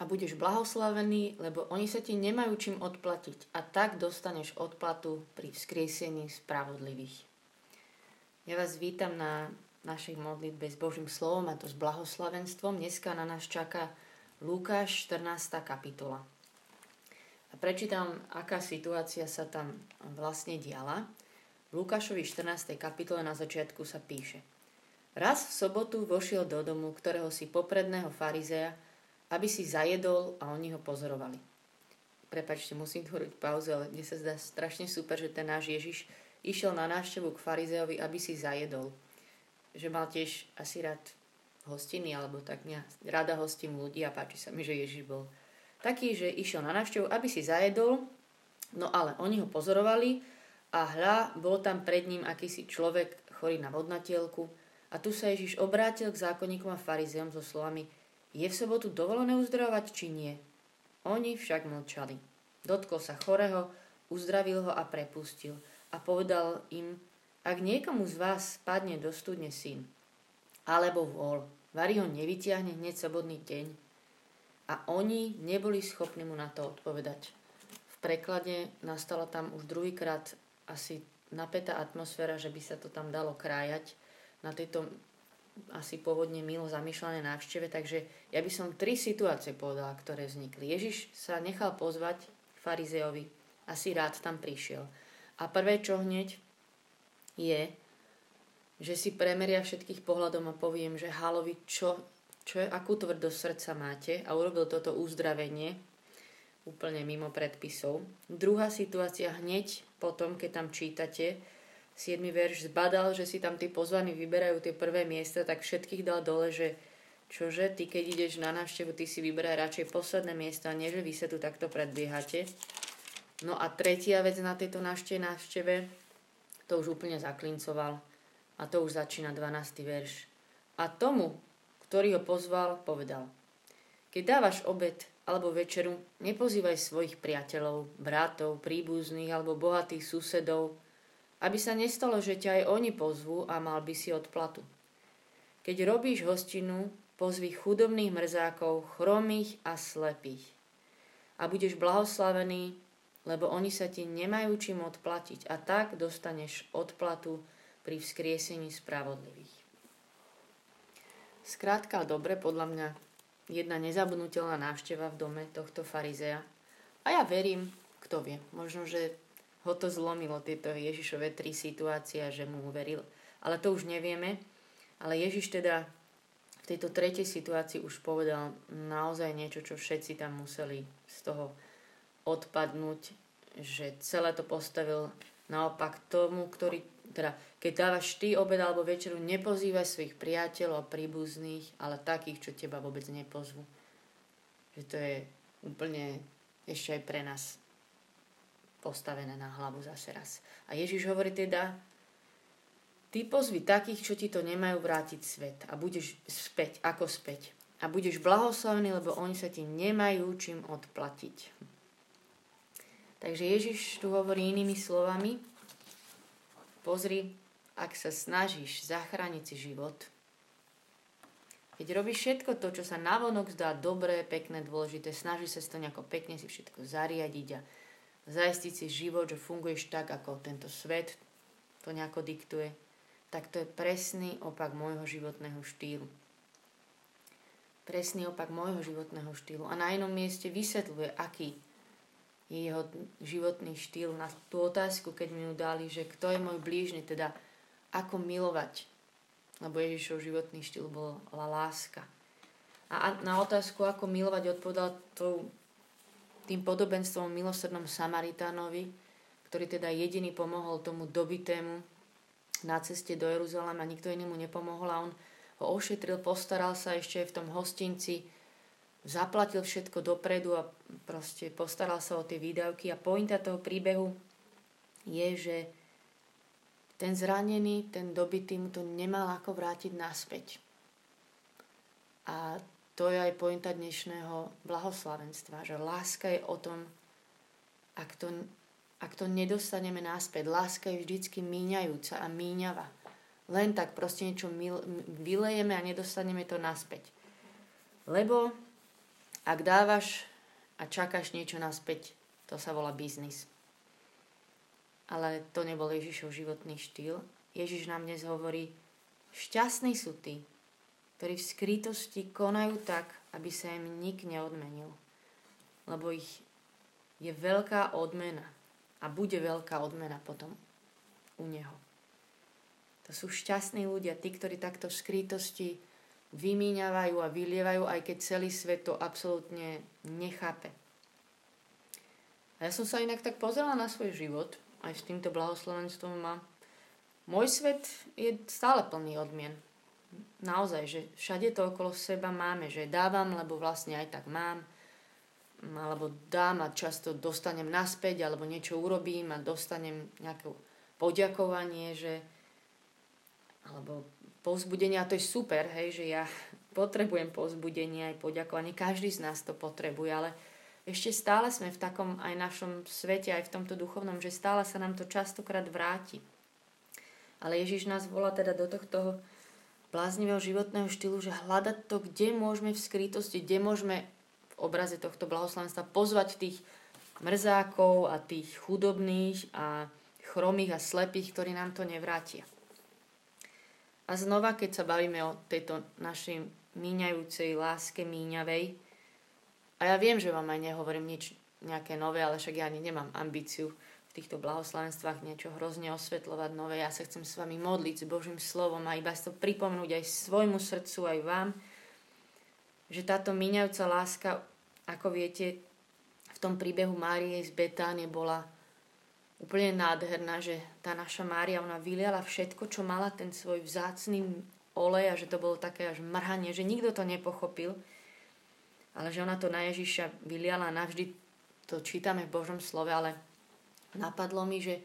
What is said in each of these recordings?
a budeš blahoslavený, lebo oni sa ti nemajú čím odplatiť a tak dostaneš odplatu pri vzkriesení spravodlivých. Ja vás vítam na našej modlitbe s Božím slovom a to s blahoslavenstvom. Dneska na nás čaká Lukáš 14. kapitola. A prečítam, aká situácia sa tam vlastne diala. V Lukášovi 14. kapitole na začiatku sa píše Raz v sobotu vošiel do domu, ktorého si popredného farizea, aby si zajedol a oni ho pozorovali. Prepačte, musím tu hovoriť pauzu, ale mne sa zdá strašne super, že ten náš Ježiš išiel na návštevu k farizeovi, aby si zajedol. Že mal tiež asi rád hostiny, alebo tak ja rada hostím ľudí a páči sa mi, že Ježiš bol taký, že išiel na návštevu, aby si zajedol, no ale oni ho pozorovali a hľa, bol tam pred ním akýsi človek chorý na vodnatielku a tu sa Ježiš obrátil k zákonníkom a farizeom so slovami je v sobotu dovolené uzdravovať, či nie? Oni však mlčali. Dotkol sa chorého, uzdravil ho a prepustil. A povedal im, ak niekomu z vás spadne do studne syn, alebo vol, Vary ho nevytiahne hneď sobodný deň. A oni neboli schopní mu na to odpovedať. V preklade nastala tam už druhýkrát asi napätá atmosféra, že by sa to tam dalo krájať na tejto asi pôvodne milo zamýšľané návšteve, takže ja by som tri situácie povedala, ktoré vznikli. Ježiš sa nechal pozvať farizeovi, asi rád tam prišiel. A prvé, čo hneď je, že si premeria všetkých pohľadom a poviem, že halovi, čo, čo akú tvrdosť srdca máte a urobil toto uzdravenie úplne mimo predpisov. Druhá situácia hneď potom, keď tam čítate, 7. verš zbadal, že si tam tí pozvaní vyberajú tie prvé miesta, tak všetkých dal dole, že čože, ty keď ideš na návštevu, ty si vyberaj radšej posledné miesto a nie, že vy sa tu takto predbiehate. No a tretia vec na tejto návšteve, návšteve to už úplne zaklincoval a to už začína 12. verš. A tomu, ktorý ho pozval, povedal Keď dávaš obed alebo večeru, nepozývaj svojich priateľov, bratov, príbuzných alebo bohatých susedov, aby sa nestalo, že ťa aj oni pozvú a mal by si odplatu. Keď robíš hostinu, pozvi chudobných mrzákov, chromých a slepých. A budeš blahoslavený, lebo oni sa ti nemajú čím odplatiť a tak dostaneš odplatu pri vzkriesení spravodlivých. Skrátka dobre, podľa mňa jedna nezabudnutelná návšteva v dome tohto farizea. A ja verím, kto vie, možno, že ho to zlomilo, tieto Ježišové tri situácie, že mu uveril. Ale to už nevieme. Ale Ježiš teda v tejto tretej situácii už povedal naozaj niečo, čo všetci tam museli z toho odpadnúť, že celé to postavil naopak tomu, ktorý, teda keď dávaš ty obed alebo večeru, nepozývaj svojich priateľov a príbuzných, ale takých, čo teba vôbec nepozvu. Že to je úplne ešte aj pre nás postavené na hlavu zase raz. A Ježiš hovorí teda, ty pozvi takých, čo ti to nemajú vrátiť svet a budeš späť, ako späť. A budeš blahoslavený, lebo oni sa ti nemajú čím odplatiť. Takže Ježiš tu hovorí inými slovami, pozri, ak sa snažíš zachrániť si život, keď robíš všetko to, čo sa navonok zdá dobré, pekné, dôležité, snažíš sa to nejako pekne si všetko zariadiť a zajistiť si život, že funguješ tak, ako tento svet to nejako diktuje, tak to je presný opak môjho životného štýlu. Presný opak môjho životného štýlu. A na inom mieste vysvetľuje, aký je jeho životný štýl na tú otázku, keď mi ju dali, že kto je môj blížny, teda ako milovať. Lebo Ježišov životný štýl bola láska. A na otázku, ako milovať, odpovedal tou tým podobenstvom milosrdnom Samaritánovi, ktorý teda jediný pomohol tomu dobitému na ceste do Jeruzalema, nikto iný mu nepomohol a on ho ošetril, postaral sa ešte v tom hostinci, zaplatil všetko dopredu a proste postaral sa o tie výdavky a pointa toho príbehu je, že ten zranený, ten dobitý mu to nemal ako vrátiť naspäť. A to je aj pointa dnešného blahoslavenstva, že láska je o tom, ak to, ak to nedostaneme náspäť. Láska je vždycky míňajúca a míňava. Len tak proste niečo vylejeme a nedostaneme to naspäť. Lebo Ak dávaš a čakáš niečo naspäť, to sa volá biznis. Ale to nebol Ježišov životný štýl. Ježiš nám dnes hovorí, šťastní sú tí, ktorí v skrytosti konajú tak, aby sa im nik neodmenil. Lebo ich je veľká odmena a bude veľká odmena potom u neho. To sú šťastní ľudia, tí, ktorí takto v skrytosti vymíňavajú a vylievajú, aj keď celý svet to absolútne nechápe. A ja som sa inak tak pozrela na svoj život, aj s týmto blahoslovenstvom a môj svet je stále plný odmien. Naozaj, že všade to okolo seba máme, že dávam, lebo vlastne aj tak mám, alebo dám a často dostanem naspäť, alebo niečo urobím a dostanem nejaké poďakovanie, že alebo povzbudenie, a to je super, hej, že ja potrebujem povzbudenie aj poďakovanie, každý z nás to potrebuje, ale ešte stále sme v takom aj našom svete, aj v tomto duchovnom, že stále sa nám to častokrát vráti. Ale Ježiš nás volá teda do tohto bláznivého životného štýlu, že hľadať to, kde môžeme v skrytosti, kde môžeme v obraze tohto blahoslavenstva pozvať tých mrzákov a tých chudobných a chromých a slepých, ktorí nám to nevrátia. A znova, keď sa bavíme o tejto našej míňajúcej láske míňavej, a ja viem, že vám aj nehovorím nič nejaké nové, ale však ja ani nemám ambíciu v týchto blahoslavenstvách niečo hrozne osvetľovať nové. Ja sa chcem s vami modliť s Božím slovom a iba to pripomnúť aj svojmu srdcu, aj vám, že táto míňajúca láska, ako viete, v tom príbehu Márie z Betánie bola úplne nádherná, že tá naša Mária, ona vyliala všetko, čo mala, ten svoj vzácný olej a že to bolo také až mrhanie, že nikto to nepochopil, ale že ona to na Ježiša vyliala navždy, to čítame v Božom slove, ale napadlo mi, že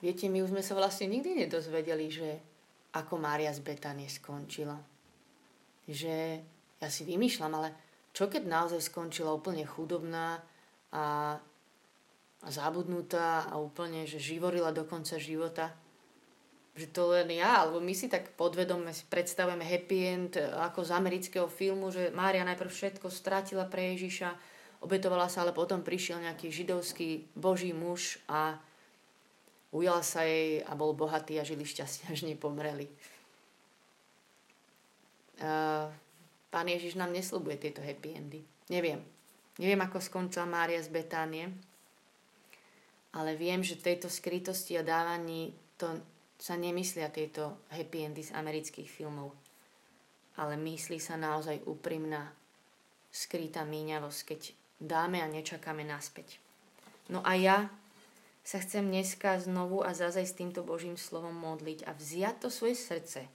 viete, my už sme sa vlastne nikdy nedozvedeli, že ako Mária z Betanie skončila. Že ja si vymýšľam, ale čo keď naozaj skončila úplne chudobná a a zabudnutá a úplne, že živorila do konca života. Že to len ja, alebo my si tak podvedome predstavujeme happy end ako z amerického filmu, že Mária najprv všetko stratila pre Ježiša, obetovala sa, ale potom prišiel nejaký židovský boží muž a ujal sa jej a bol bohatý a žili šťastne, až nepomreli. Uh, pán Ježiš nám neslúbuje tieto happy endy. Neviem. Neviem, ako skončila Mária z Betánie, ale viem, že tejto skrytosti a dávaní to sa nemyslia tieto happy endy z amerických filmov, ale myslí sa naozaj úprimná skrytá míňavosť, keď dáme a nečakáme naspäť. No a ja sa chcem dneska znovu a zazaj s týmto Božím slovom modliť a vziať to svoje srdce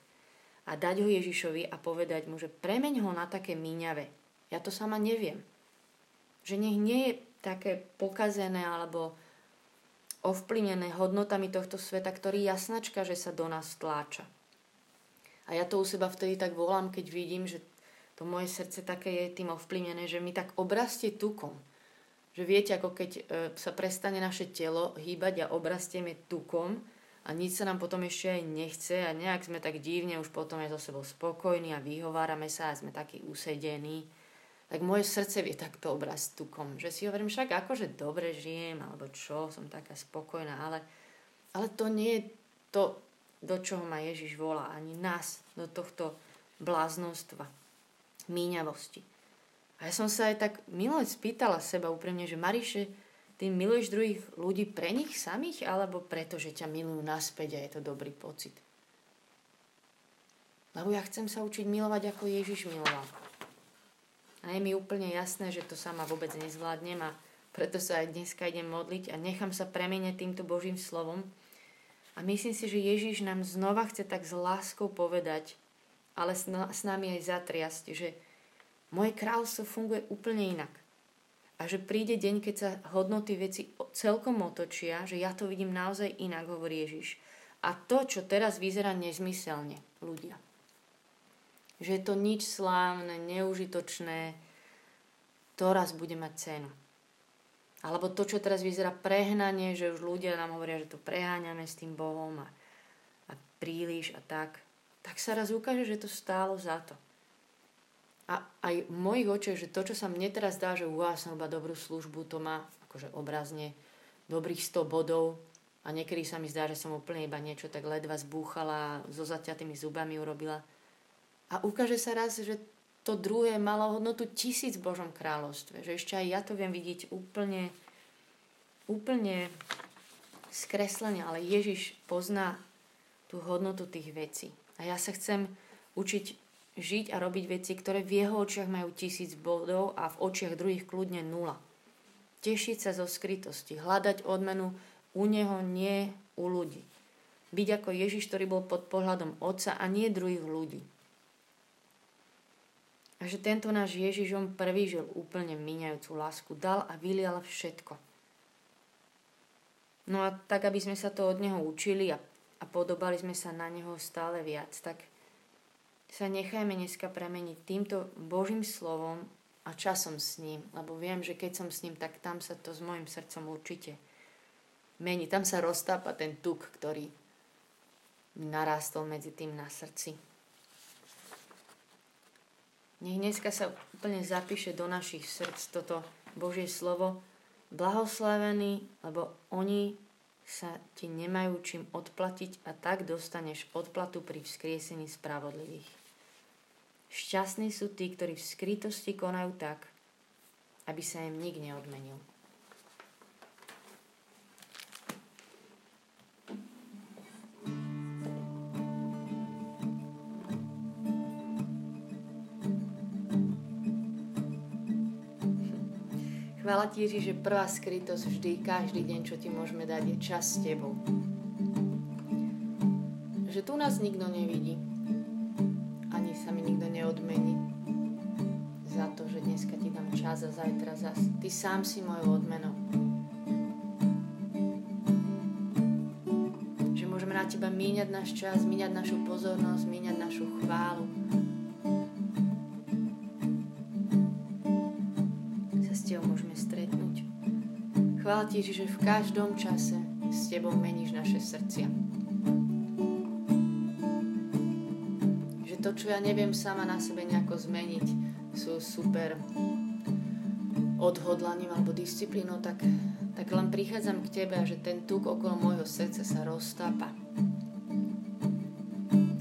a dať ho Ježišovi a povedať mu, že premeň ho na také míňave. Ja to sama neviem. Že nech nie je také pokazené alebo ovplyvnené hodnotami tohto sveta, ktorý jasnačka, že sa do nás tláča. A ja to u seba vtedy tak volám, keď vidím, že to moje srdce také je tým ovplyvnené, že mi tak obrastie tukom. Že viete, ako keď e, sa prestane naše telo hýbať a obrastieme tukom a nič sa nám potom ešte aj nechce a nejak sme tak divne už potom aj so sebou spokojní a vyhovárame sa a sme takí usedení tak moje srdce vie takto obraz tukom. Že si hovorím, však akože dobre žijem, alebo čo, som taká spokojná, ale, ale to nie je to, do čoho ma Ježiš volá, ani nás, do tohto bláznostva, míňavosti. A ja som sa aj tak milé spýtala seba úprimne, že Mariše, ty miluješ druhých ľudí pre nich samých, alebo preto, že ťa milujú naspäť a je to dobrý pocit. Lebo ja chcem sa učiť milovať, ako Ježiš miloval. A je mi úplne jasné, že to sama vôbec nezvládnem a preto sa aj dneska idem modliť a nechám sa premeniať týmto Božím slovom. A myslím si, že Ježiš nám znova chce tak s láskou povedať, ale s nami aj zatriasť, že moje kráľstvo funguje úplne inak. A že príde deň, keď sa hodnoty veci celkom otočia, že ja to vidím naozaj inak, hovorí Ježiš. A to, čo teraz vyzerá nezmyselne, ľudia, že je to nič slávne, neužitočné, to raz bude mať cenu. Alebo to, čo teraz vyzerá prehnanie, že už ľudia nám hovoria, že to preháňame s tým Bohom a, a príliš a tak, tak sa raz ukáže, že to stálo za to. A, aj v mojich očiach, že to, čo sa mne teraz dá, že uá, som iba dobrú službu, to má akože obrazne dobrých 100 bodov a niekedy sa mi zdá, že som úplne iba niečo tak ledva zbúchala, so zaťatými zubami urobila. A ukáže sa raz, že to druhé malo hodnotu tisíc v Božom kráľovstve. Že ešte aj ja to viem vidieť úplne, úplne skreslene, ale Ježiš pozná tú hodnotu tých vecí. A ja sa chcem učiť žiť a robiť veci, ktoré v jeho očiach majú tisíc bodov a v očiach druhých kľudne nula. Tešiť sa zo skrytosti, hľadať odmenu u neho, nie u ľudí. Byť ako Ježiš, ktorý bol pod pohľadom Otca a nie druhých ľudí. A že tento náš Ježiš, on prvý žil úplne miňajúcu lásku, dal a vylial všetko. No a tak, aby sme sa to od Neho učili a, a podobali sme sa na Neho stále viac, tak sa nechajme dneska premeniť týmto Božím slovom a časom s ním, lebo viem, že keď som s ním, tak tam sa to s mojim srdcom určite mení. Tam sa roztápa ten tuk, ktorý mi narástol medzi tým na srdci. Nech dneska sa úplne zapíše do našich srdc toto Božie slovo. Blahoslavený, lebo oni sa ti nemajú čím odplatiť a tak dostaneš odplatu pri vzkriesení spravodlivých. Šťastní sú tí, ktorí v skrytosti konajú tak, aby sa im nik neodmenil. Chvála ti Ježiš, že prvá skrytosť vždy, každý deň, čo ti môžeme dať, je čas s tebou. Že tu nás nikto nevidí. Ani sa mi nikto neodmení za to, že dneska ti dám čas a zajtra zas. Ty sám si mojou odmenou. Že môžeme na teba míňať náš čas, míňať našu pozornosť, míňať našu chválu Ti, že v každom čase s tebou meníš naše srdcia. Že to, čo ja neviem sama na sebe nejako zmeniť, sú super odhodlaním alebo disciplínou, tak, tak len prichádzam k tebe a že ten tuk okolo môjho srdca sa roztápa.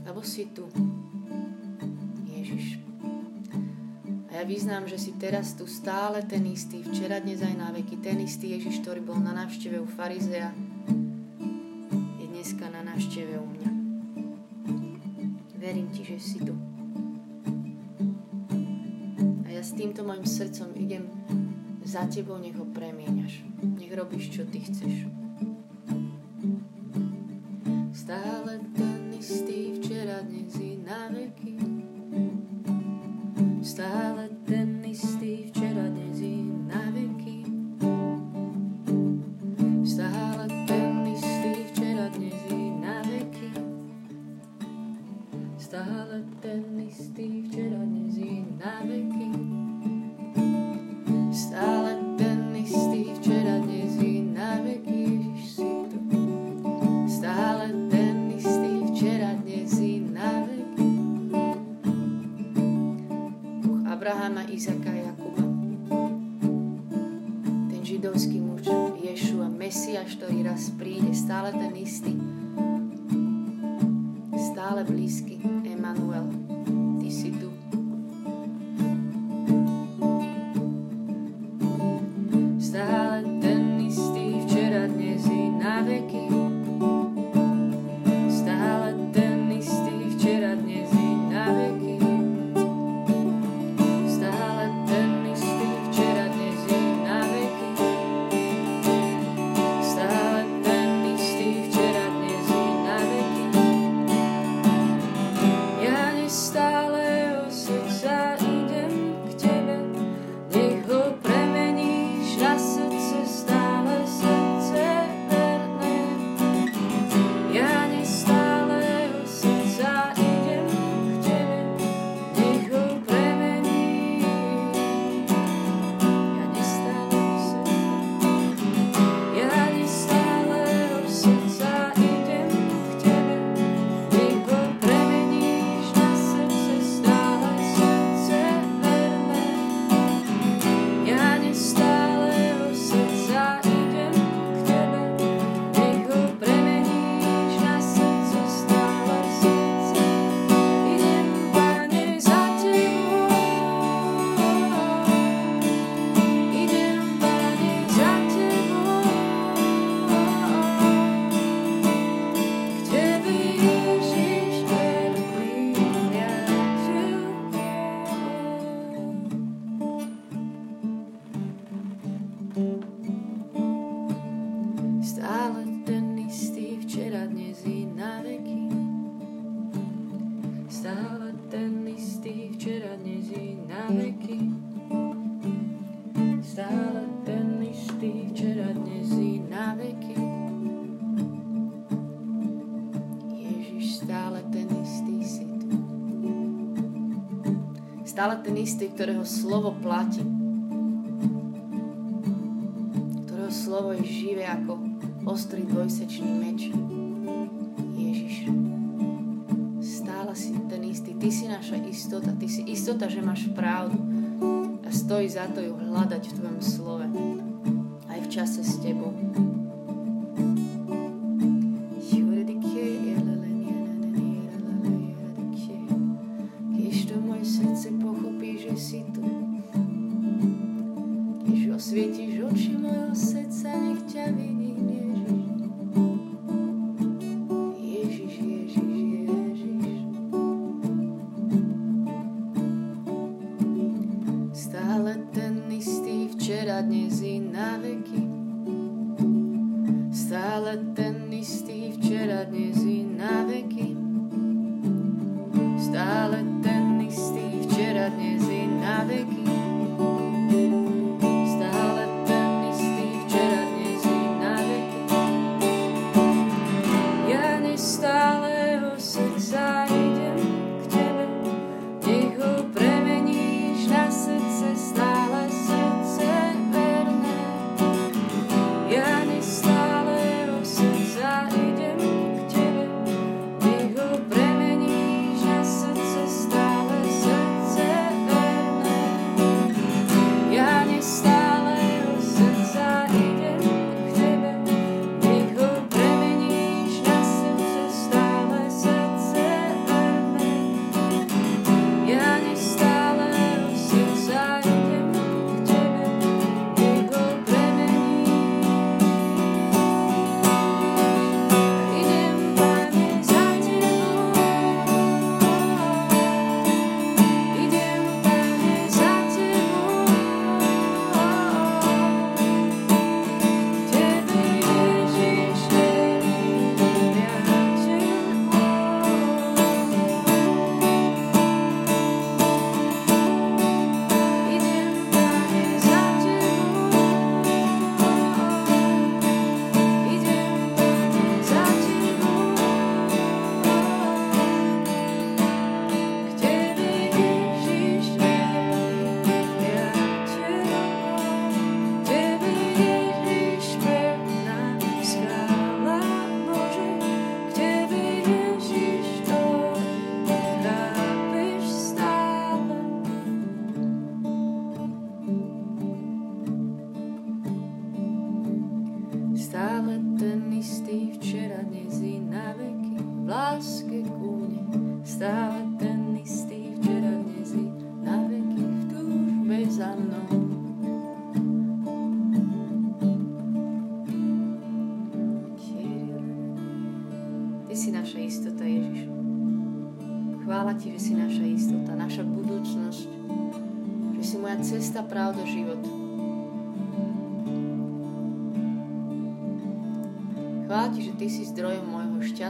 Lebo si tu. Vyznám, že si teraz tu stále ten istý, včera, dnes aj na veky, ten istý Ježiš, ktorý bol na návšteve u farizea, je dneska na návšteve u mňa. Verím ti, že si tu. A ja s týmto mojim srdcom idem za tebou, nech ho premieňaš. Nech robíš, čo ty chceš. Izaka a Jakuba. Ten židovský muž, Ješua, Mesiaš, ktorý raz príde, stále ten istý, istý, ktorého slovo platí. Ktorého slovo je živé ako ostrý dvojsečný meč. Ty si naša istota, Ty si istota, že máš pravdu a stojí za to ju hľadať v Tvojom slove aj v čase s Tebou.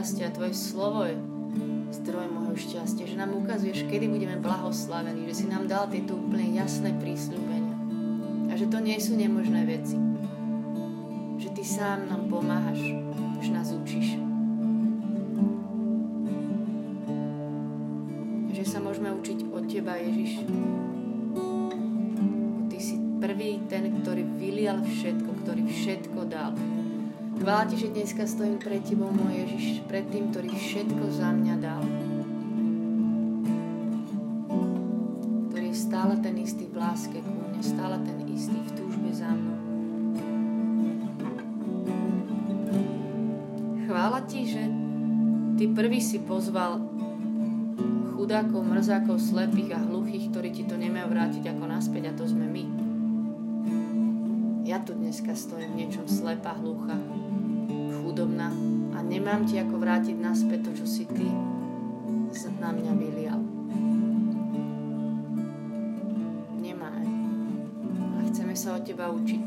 Šťastia, Tvoje slovo je zdrojom môjho šťastia, že nám ukazuješ, kedy budeme blahoslavení, že si nám dal tieto úplne jasné prísľubenia a že to nie sú nemožné veci. Že Ty sám nám pomáhaš, že nás učíš. Že sa môžeme učiť od Teba, Ježiš, ten, ktorý vylial všetko, ktorý všetko dal. Chvála ti, že dneska stojím pred tebou, môj Ježiš, pred tým, ktorý všetko za mňa dal. Ktorý je stále ten istý v láske ku mne, stále ten istý v túžbe za mnou. Chvála ti, že ty prvý si pozval chudákov, mrzákov, slepých a hluchých, ktorí ti to nemajú vrátiť ako naspäť a to sme my ja tu dneska stojím v niečom slepá, hlucha, chudobná a nemám ti ako vrátiť naspäť to, čo si ty na mňa vylial. Nemáme. A chceme sa od teba učiť.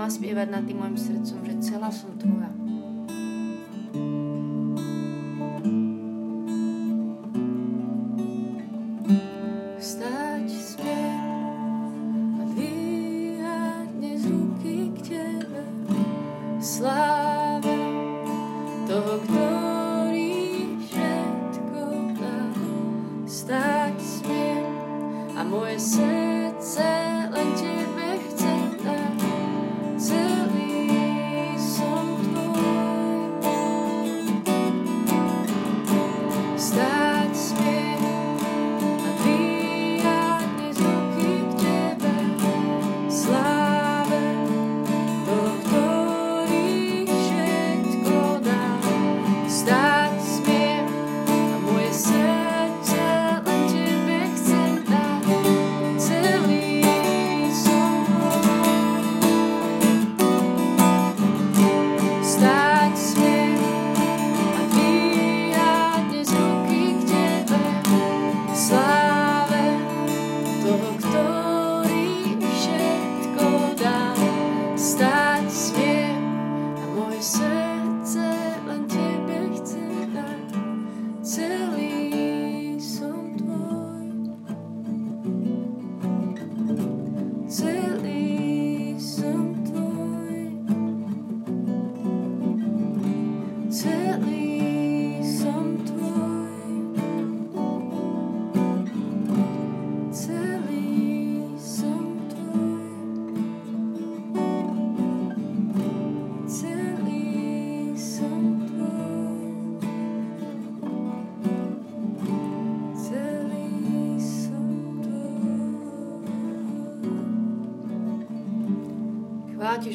Znova spievať nad tým mojim srdcom, že celá som Tvoja.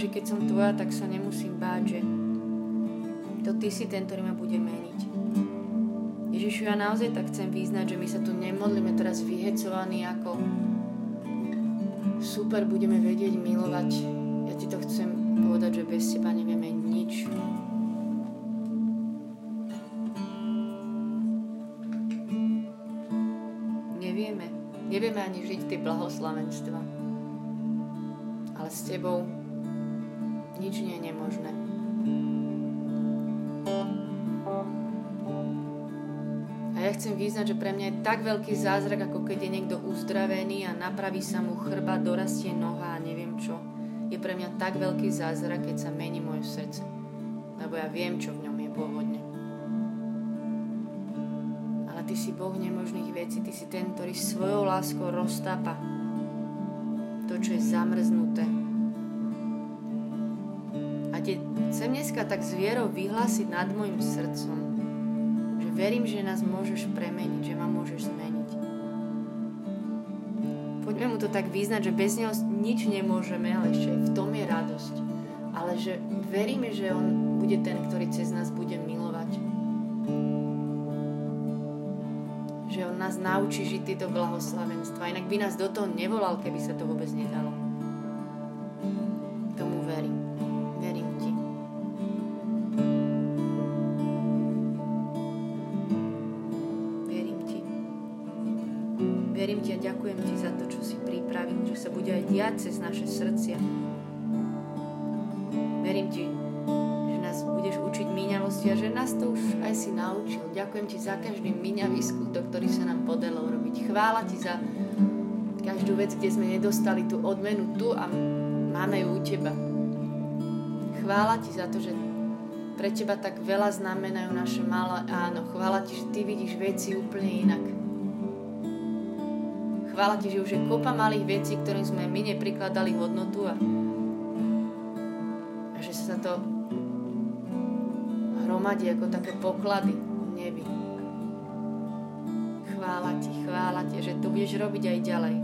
Že keď som tvoja, tak sa nemusím báť, že to ty si ten, ktorý ma bude meniť. Ježišu, ja naozaj tak chcem význať, že my sa tu nemodlíme teraz vyhecovaní ako super, budeme vedieť milovať. Ja ti to chcem povedať, že bez teba nevieme nič. Nevieme. Nevieme ani žiť tie blahoslavenstva. Ale s tebou nič nie je nemožné. A ja chcem vyznať, že pre mňa je tak veľký zázrak, ako keď je niekto uzdravený a napraví sa mu chrba, dorastie noha a neviem čo. Je pre mňa tak veľký zázrak, keď sa mení moje srdce. Lebo ja viem, čo v ňom je pôvodne. Ale ty si Boh nemožných vecí, ty si ten, ktorý svojou láskou roztápa to, čo je zamrznuté, ti chcem dneska tak s vierou vyhlásiť nad môjim srdcom, že verím, že nás môžeš premeniť, že ma môžeš zmeniť. Poďme mu to tak vyznať, že bez neho nič nemôžeme, ale ešte v tom je radosť. Ale že veríme, že on bude ten, ktorý cez nás bude milovať. Že on nás naučí žiť tieto blahoslavenstva. Inak by nás do toho nevolal, keby sa to vôbec nedalo. Bude aj diať cez naše srdcia. Verím ti, že nás budeš učiť míňavosti a že nás to už aj si naučil. Ďakujem ti za každý míňavý skutok, ktorý sa nám podalo urobiť. Chvála ti za každú vec, kde sme nedostali tú odmenu tu a máme ju u teba. Chvála ti za to, že pre teba tak veľa znamenajú naše malé áno. Chvála ti, že ty vidíš veci úplne inak. Chvála Ti, že už je kopa malých vecí, ktorým sme my neprikladali hodnotu a, a že sa to hromadí ako také poklady v nebi. Chvála Ti, chvála Ti, že to budeš robiť aj ďalej.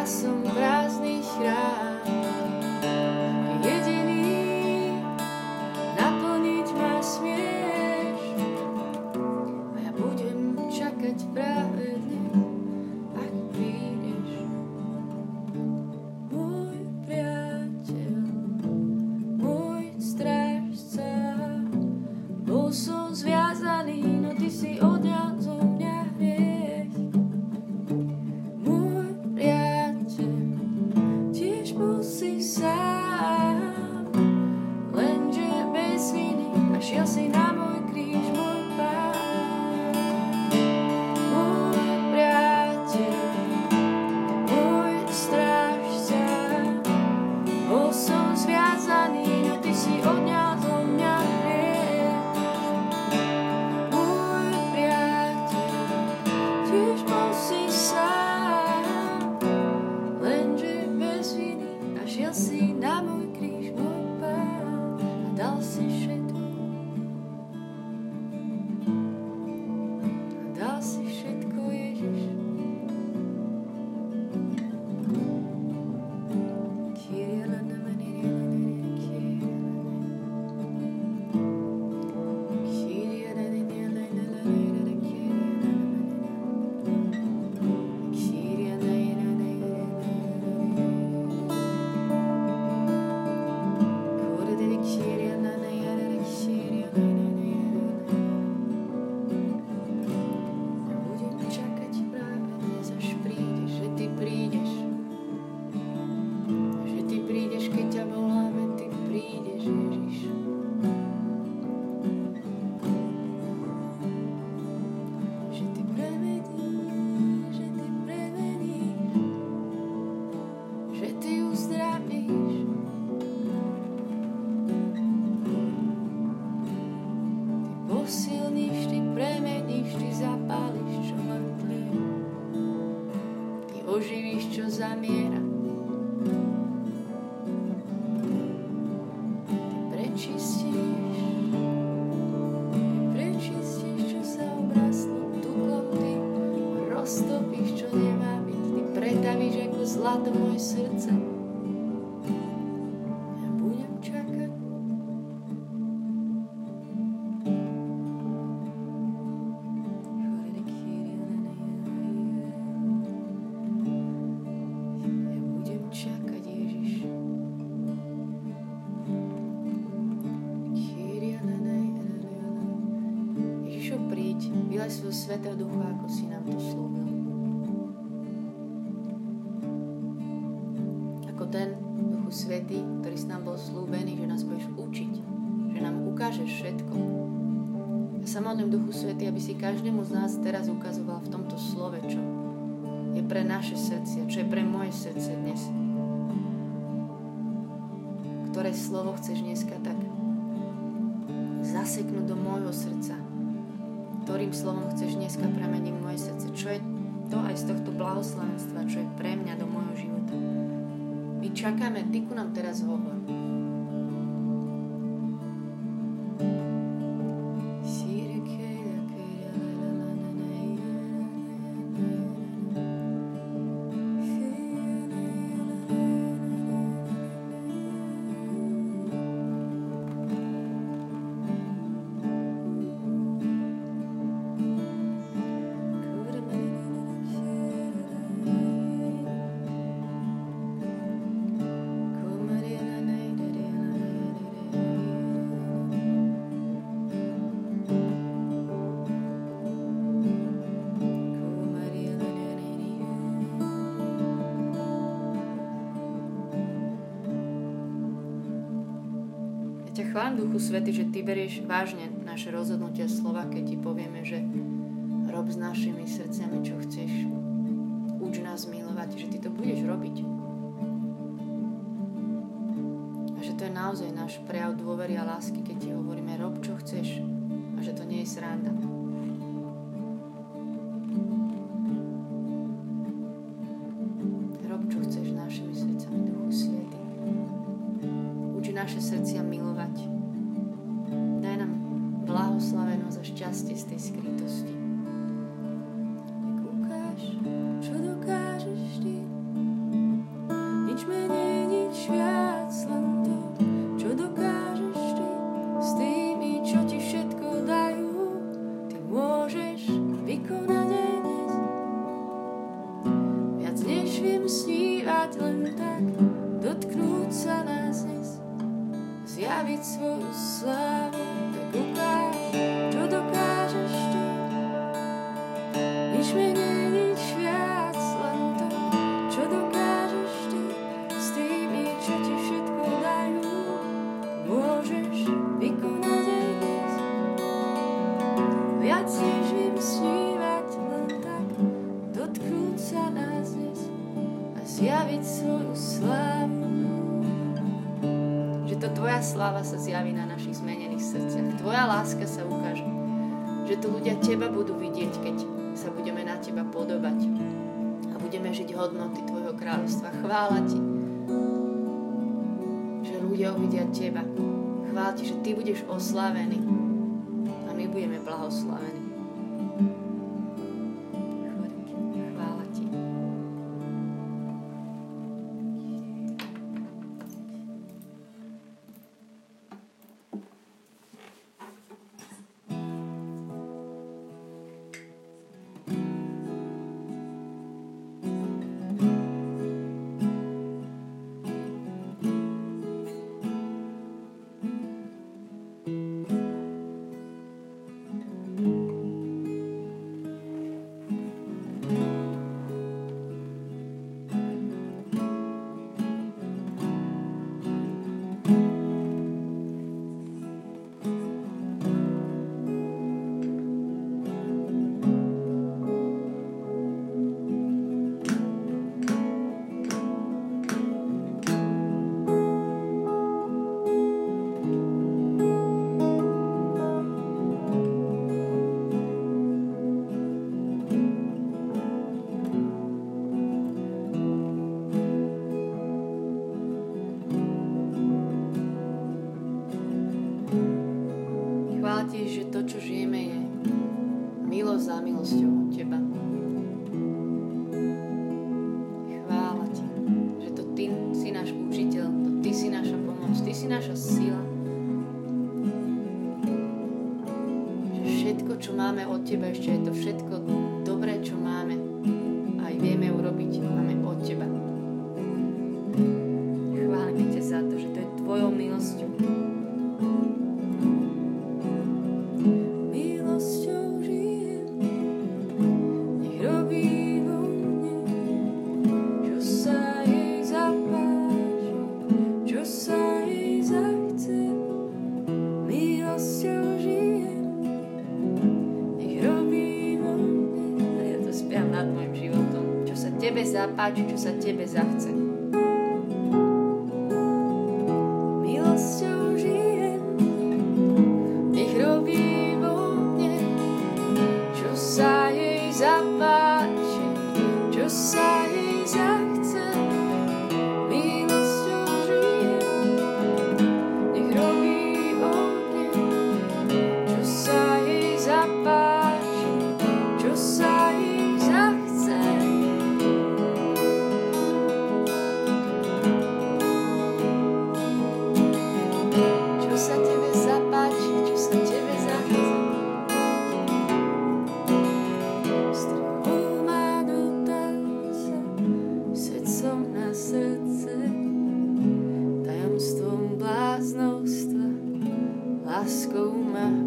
assombrar. ten Duchu Svetý, ktorý si nám bol slúbený, že nás budeš učiť, že nám ukážeš všetko. A samotným Duchu svety aby si každému z nás teraz ukazoval v tomto slove, čo je pre naše srdcia, čo je pre moje srdce dnes. Ktoré slovo chceš dneska tak zaseknúť do môjho srdca, ktorým slovom chceš dneska premeniť moje srdce, čo je to aj z tohto blahoslavenstva, čo je pre mňa do môjho života. My čakáme, ty ku nám teraz hovor. Duchu Svety, že Ty berieš vážne naše rozhodnutia slova, keď Ti povieme, že rob s našimi srdciami, čo chceš. Uč nás milovať, že Ty to budeš robiť. A že to je naozaj náš prejav dôvery a lásky, keď Ti hovoríme, rob, čo chceš. A že to nie je sranda. naše srdcia milovať. Budeme žiť hodnoty Tvojho kráľovstva. Chvála Ti, že ľudia uvidia Teba. Chvála Ti, že Ty budeš oslávený a my budeme blahoslavení. Zapáči, srdce tajomstvom bláznostva, láskou ma.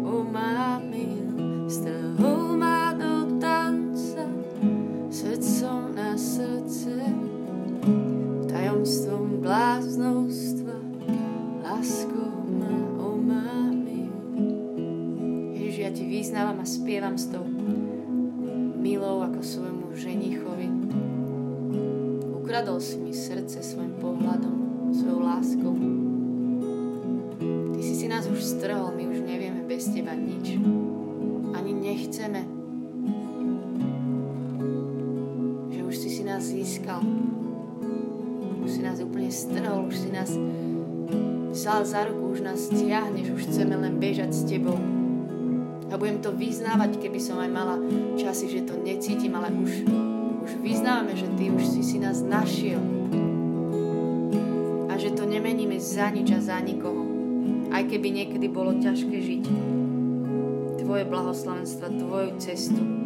nás vzal za ruku, už nás stiahneš, už chceme len bežať s tebou. A budem to vyznávať, keby som aj mala časy, že to necítim, ale už, už vyznávame, že ty už si, si nás našiel. A že to nemeníme za nič a za nikoho. Aj keby niekedy bolo ťažké žiť. Tvoje blahoslavenstva, tvoju cestu.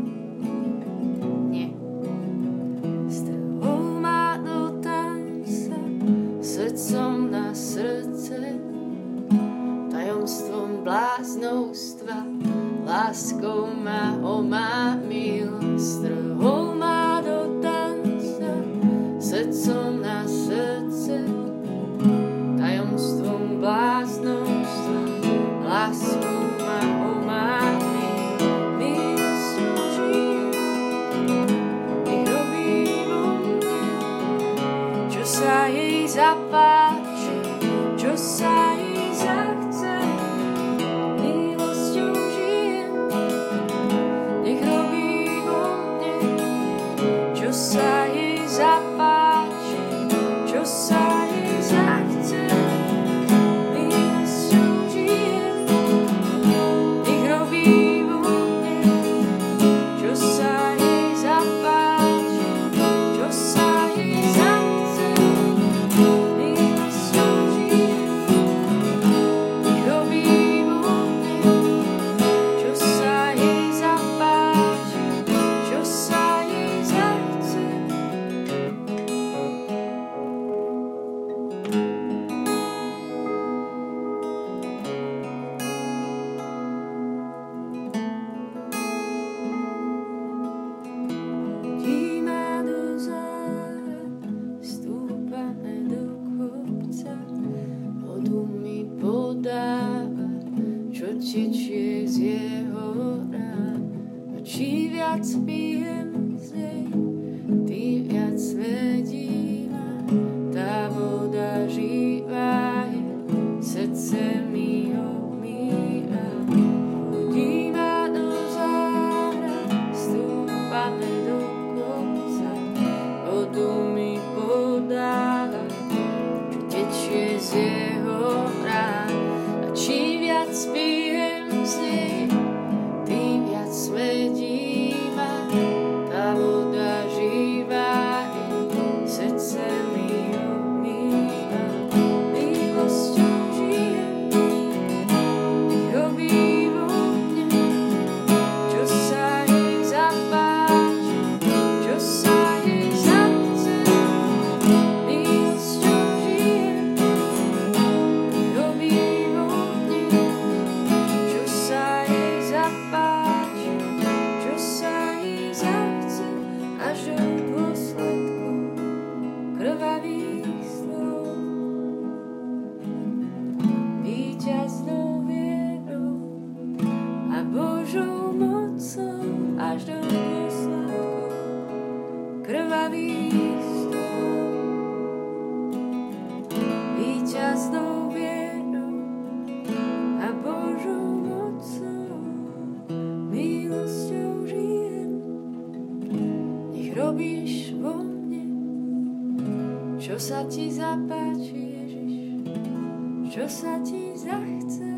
láskou ma omáš. čo sa ti zachce.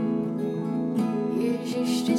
Ježiš, ty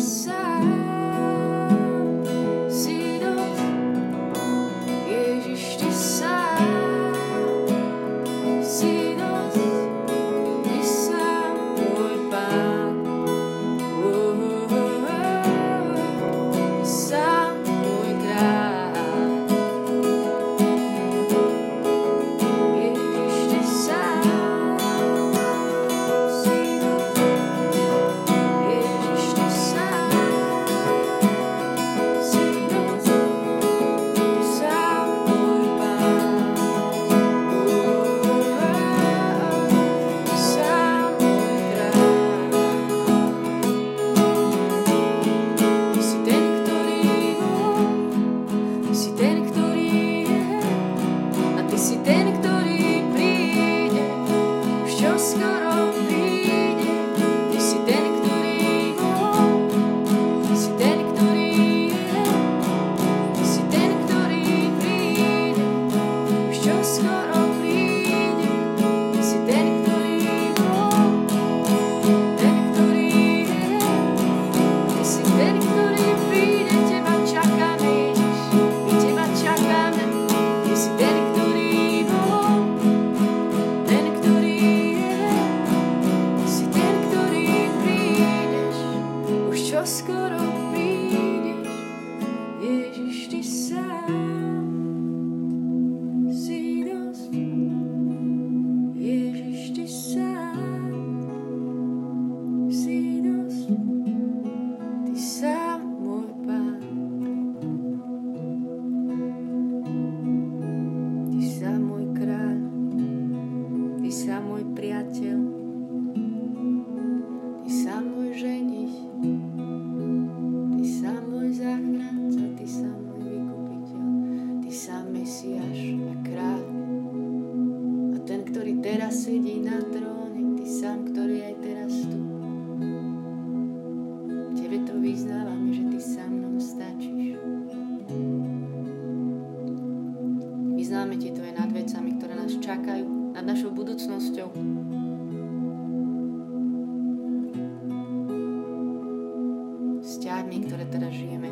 Vzťahmi, ktoré teraz žijeme.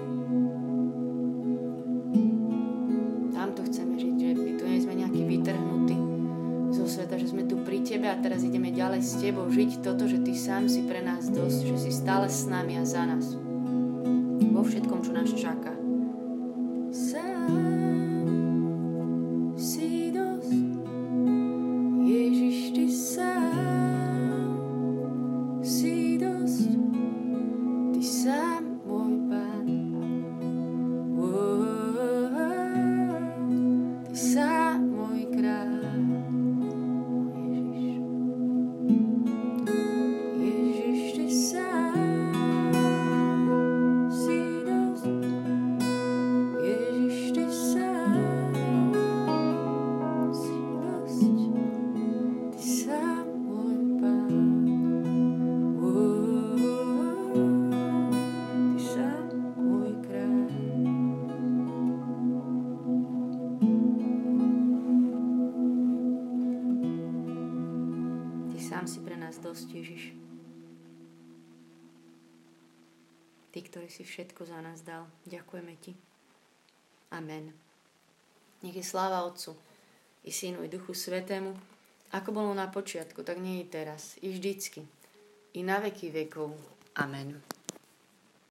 Tamto chceme žiť, že my tu nie sme nejaký vytrhnutí zo sveta, že sme tu pri Tebe a teraz ideme ďalej s Tebou žiť toto, že Ty sám si pre nás dosť, že si stále s nami a za nás. Vo všetkom, čo nás čaká. Si všetko za nás dal. Ďakujeme Ti. Amen. Nech je sláva Otcu, i Synu, i Duchu Svetému, ako bolo na počiatku, tak nie je teraz, i vždycky, i na veky vekov. Amen.